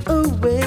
girl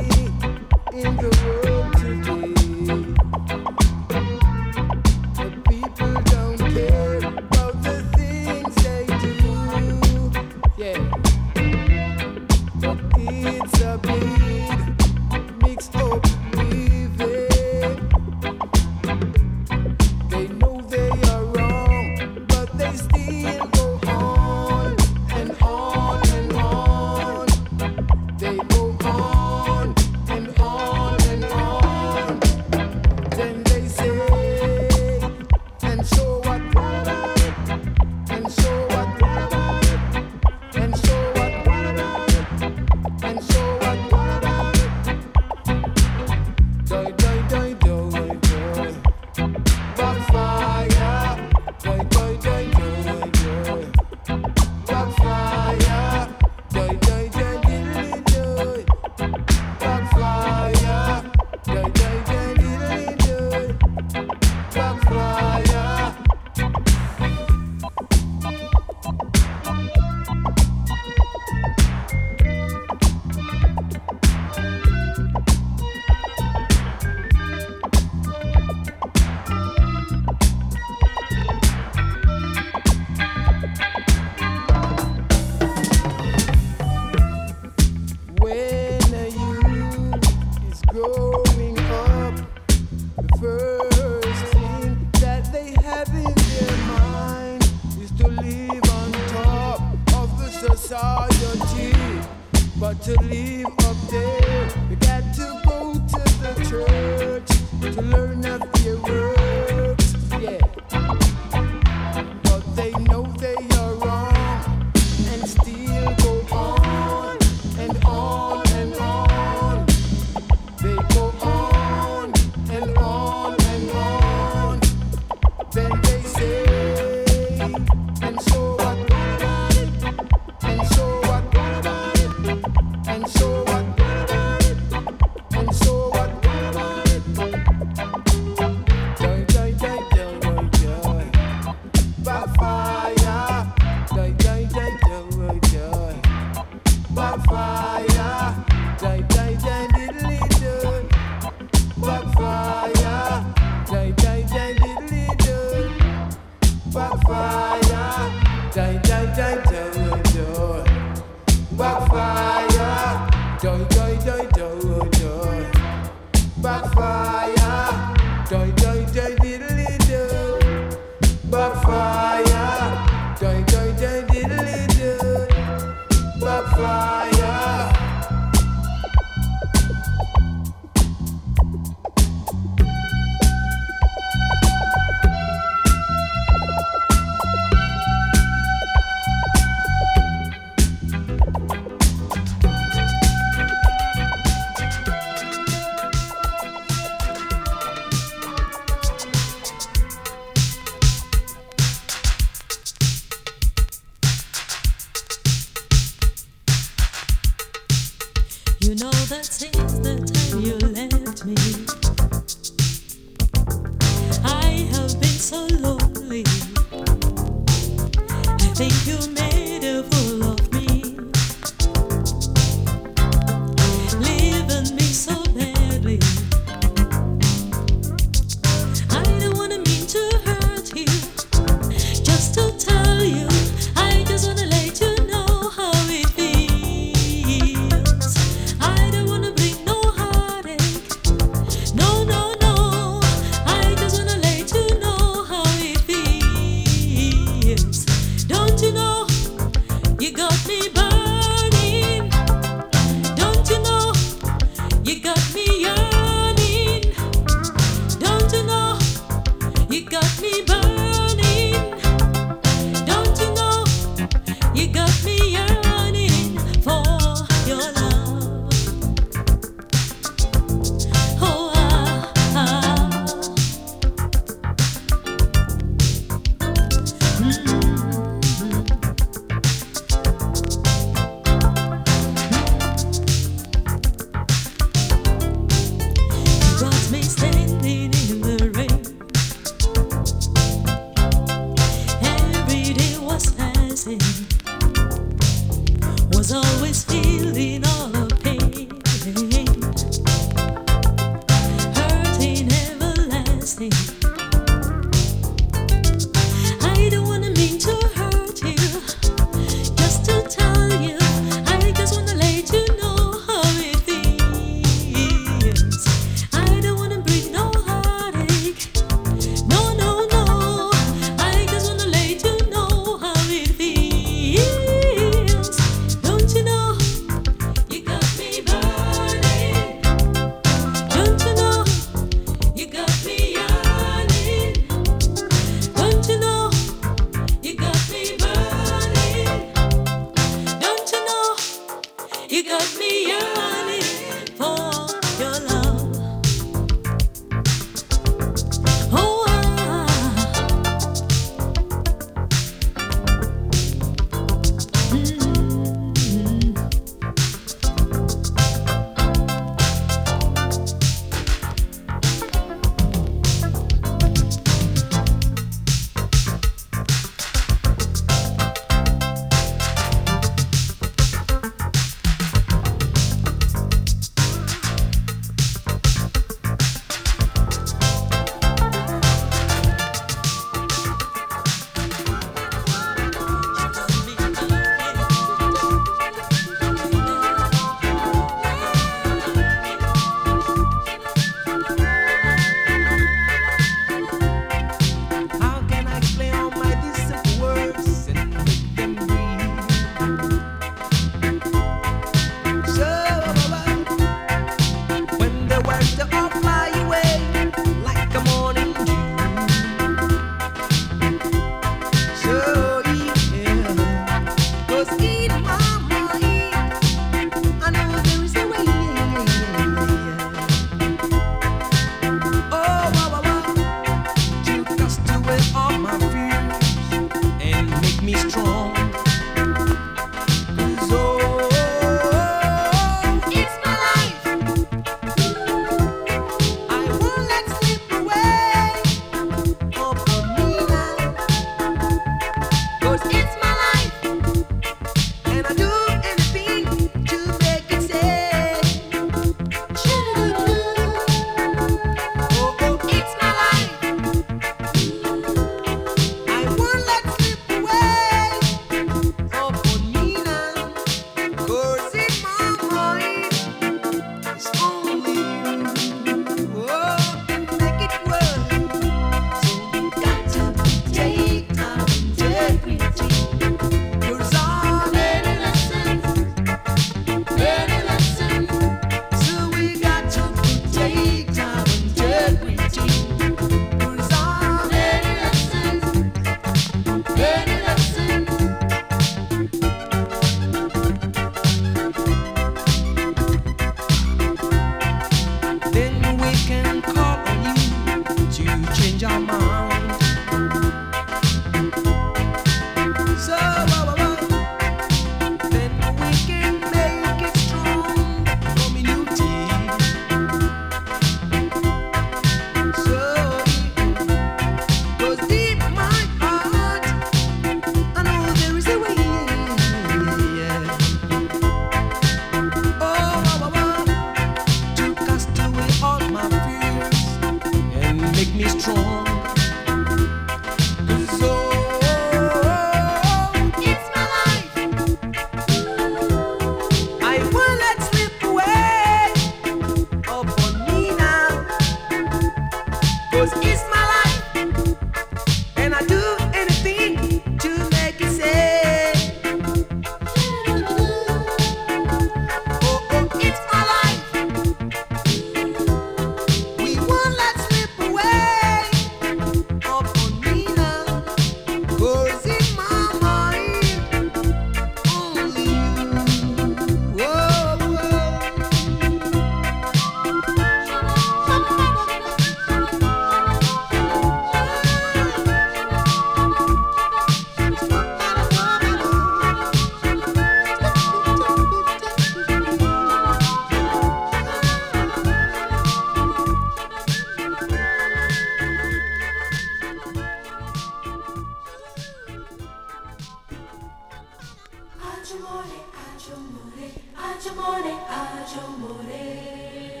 아주 모래 아주 모래 아주 모래 아주 모래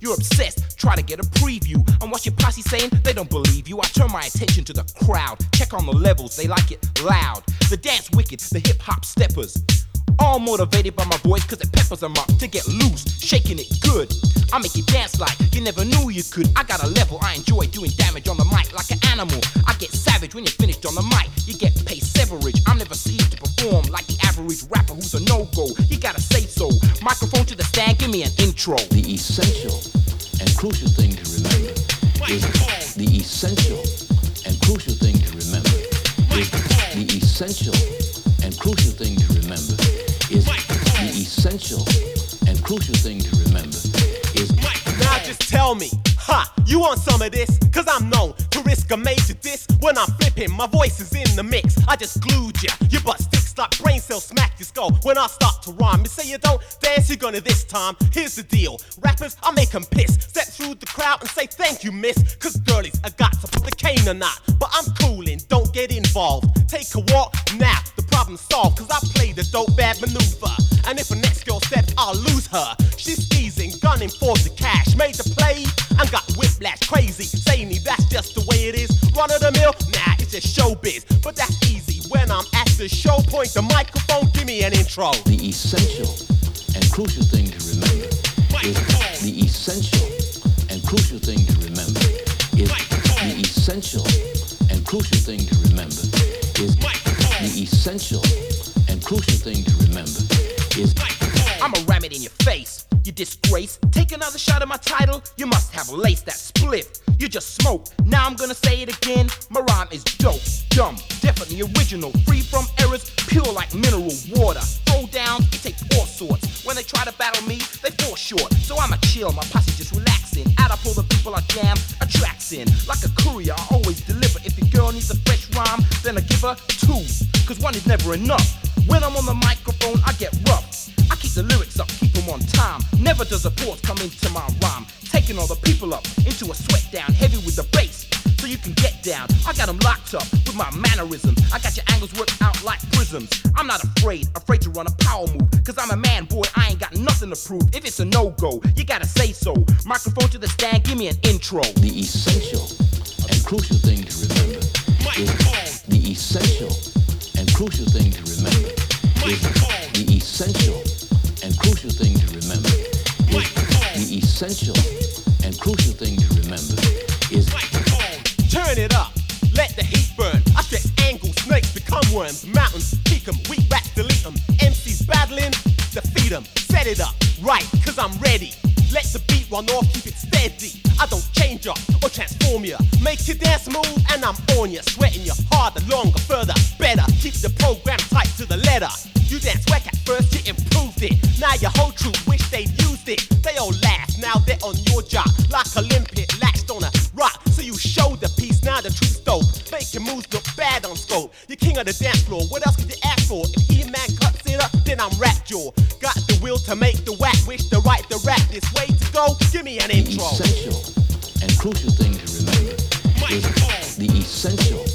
You're obsessed, try to get a preview. And what's your posse saying? They don't believe you. I turn my attention to the crowd, check on the levels, they like it loud. The dance wicked, the hip hop steppers. All motivated by my voice, cause it peppers them up to get loose, shaking it good. I make it dance like you never knew you could. I got a level, I enjoy doing damage on the mic like an animal. I get savage when you're finished on the mic, you get paid severage. I'm never seen to perform like the average rapper who's a no go. You gotta say so. Microphone to the stand, give me an intro. The essential crucial thing to remember is the essential and crucial thing to remember is the essential and crucial thing to remember is the essential and crucial thing to remember is now just tell me Ha! You want some of this? Cause I'm known to risk a major diss when I'm flipping. My voice is in the mix. I just glued ya. Your butt sticks like brain cells smack your skull when I start to rhyme. You say you don't dance, you're gonna this time. Here's the deal. Rappers, I make 'em piss. The crowd and say thank you, miss. Cause girlies, I got to put the cane or not. But I'm coolin', don't get involved. Take a walk now, the problem's solved. Cause I play the dope bad maneuver. And if a next girl steps, I'll lose her. She's easing, gunning for the cash. Made the play and got whiplash crazy. Say me, that's just the way it is. Run of the mill, nah, it's just showbiz. But that's easy when I'm at the show. Point the microphone, give me an intro. The essential and crucial disgrace. Take another shot of my title, you must have lace that split. You just smoke. Now I'm gonna say it again. My rhyme is dope, dumb, definitely original, free from errors, pure like mineral water. Throw down, it takes all sorts. When they try to battle me, they fall short. So I'ma chill, my posse just relaxing. Out I pull the people I jam, attracts in. Like a courier, I always deliver. If your girl needs a fresh rhyme, then I give her two. Cause one is never enough. When I'm on the microphone, I get rough. I keep the lyrics up, them on time. Never does a pause come into my rhyme. Taking all the people up into a sweat down, heavy with the bass. So you can get down. I got them locked up with my mannerisms. I got your angles worked out like prisms. I'm not afraid, afraid to run a power move. Cause I'm a man, boy, I ain't got nothing to prove. If it's a no go, you gotta say so. Microphone to the stand, give me an intro. The essential and crucial thing to remember is the essential and crucial thing to essential and crucial thing to remember is turn it up, let the heat burn. I stretch angles, snakes become worms, mountains peak them, weak rats delete them, MCs battling, defeat them, set it up, right, cause I'm ready. Let the beat run off, keep it steady. I don't change up or transform you. Make you dance move and I'm on you. Sweating you harder, longer, further, better. Keep the program tight to the letter. You dance whack at first, you improved it. Now your whole Like a limpet latched on a rock. So you showed the piece, now the truth's dope. Making moves look bad on scope. You're king of the dance floor, what else could you ask for? If E-Man cuts it up, then I'm rap jaw. Got the will to make the whack, wish to write the rap this way to go. Give me an the intro. essential and crucial thing to remember is the essential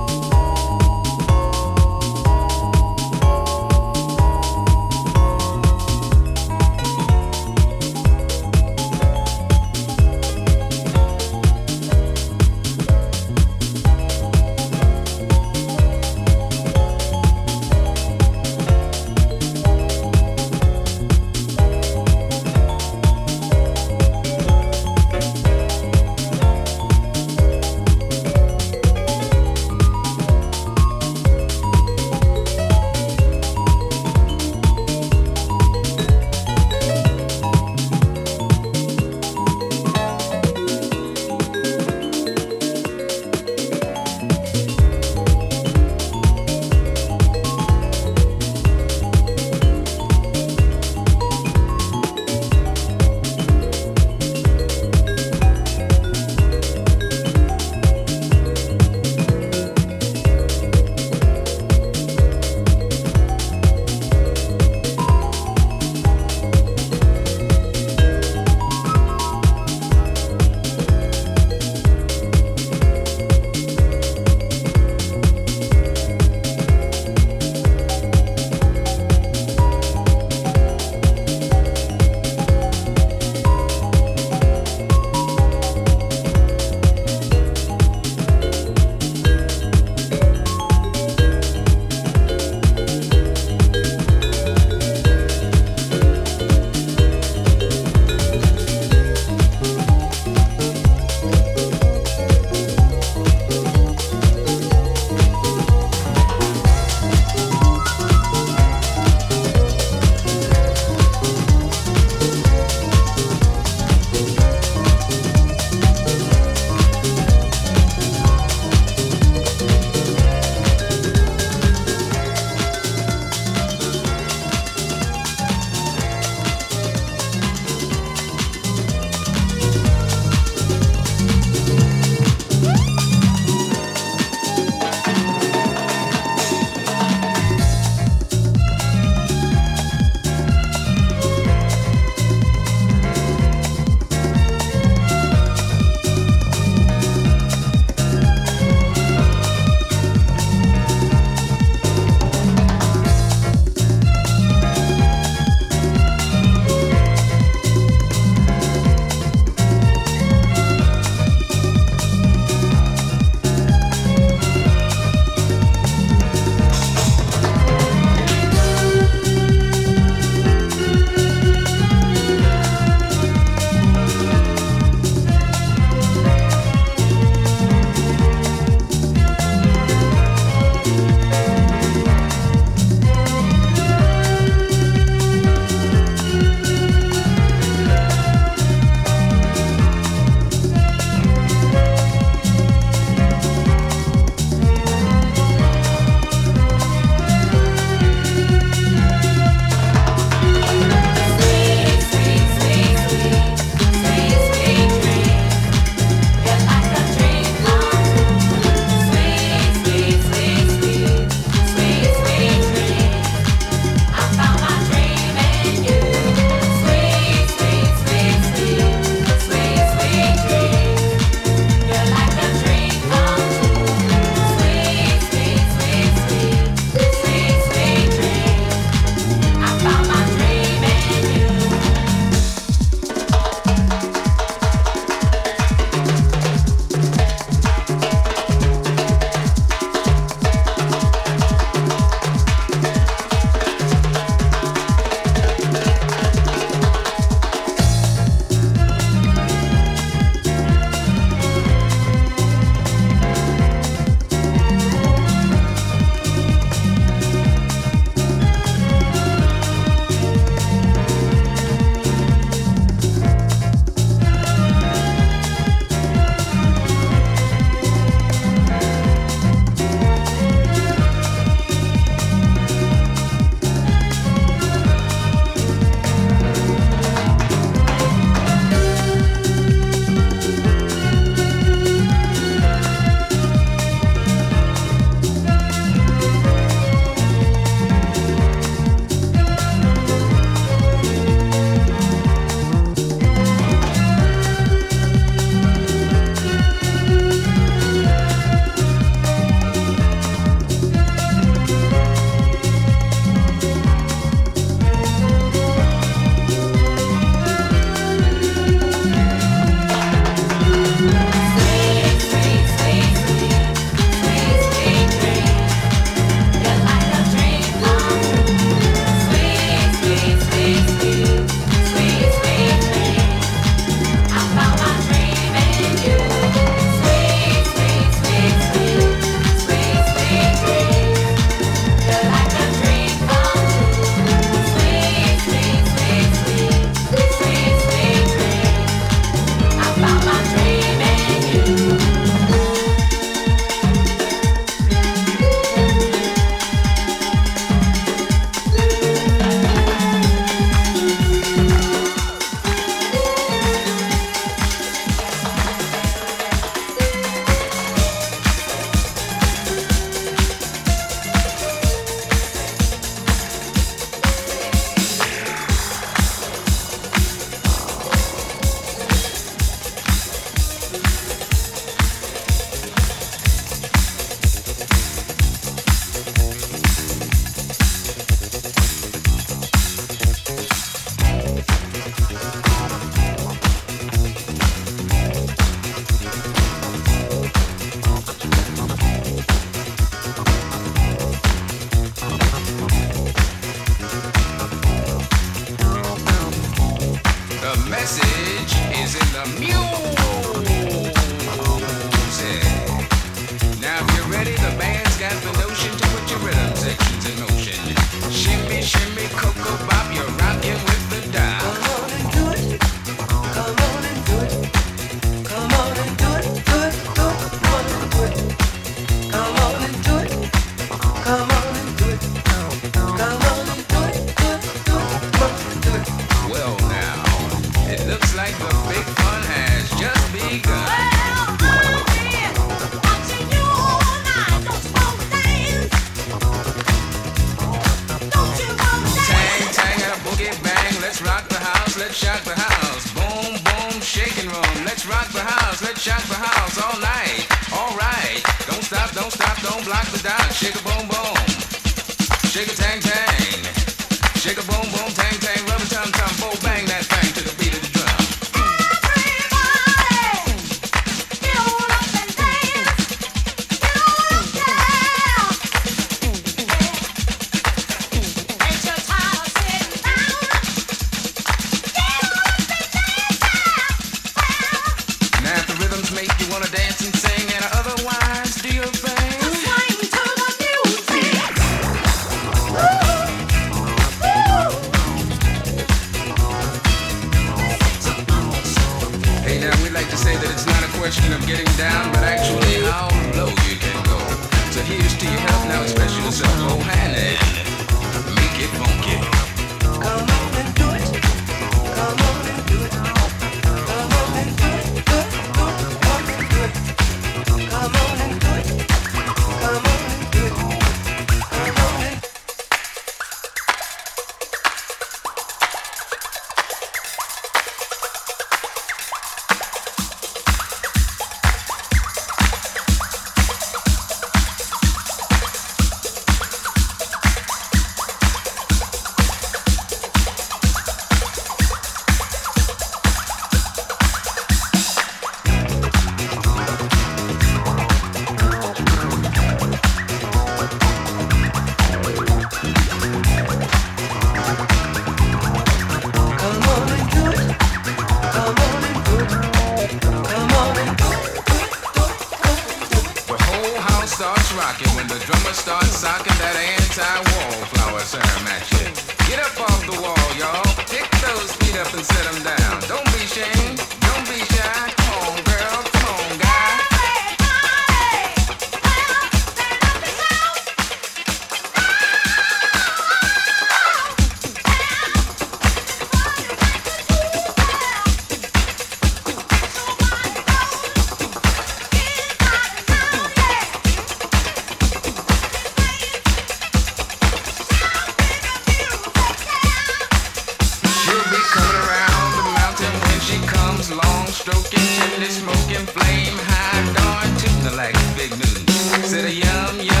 lungs, long stroking, chimney smoking, flame high, darn tootin' like big news. Said a yum yum.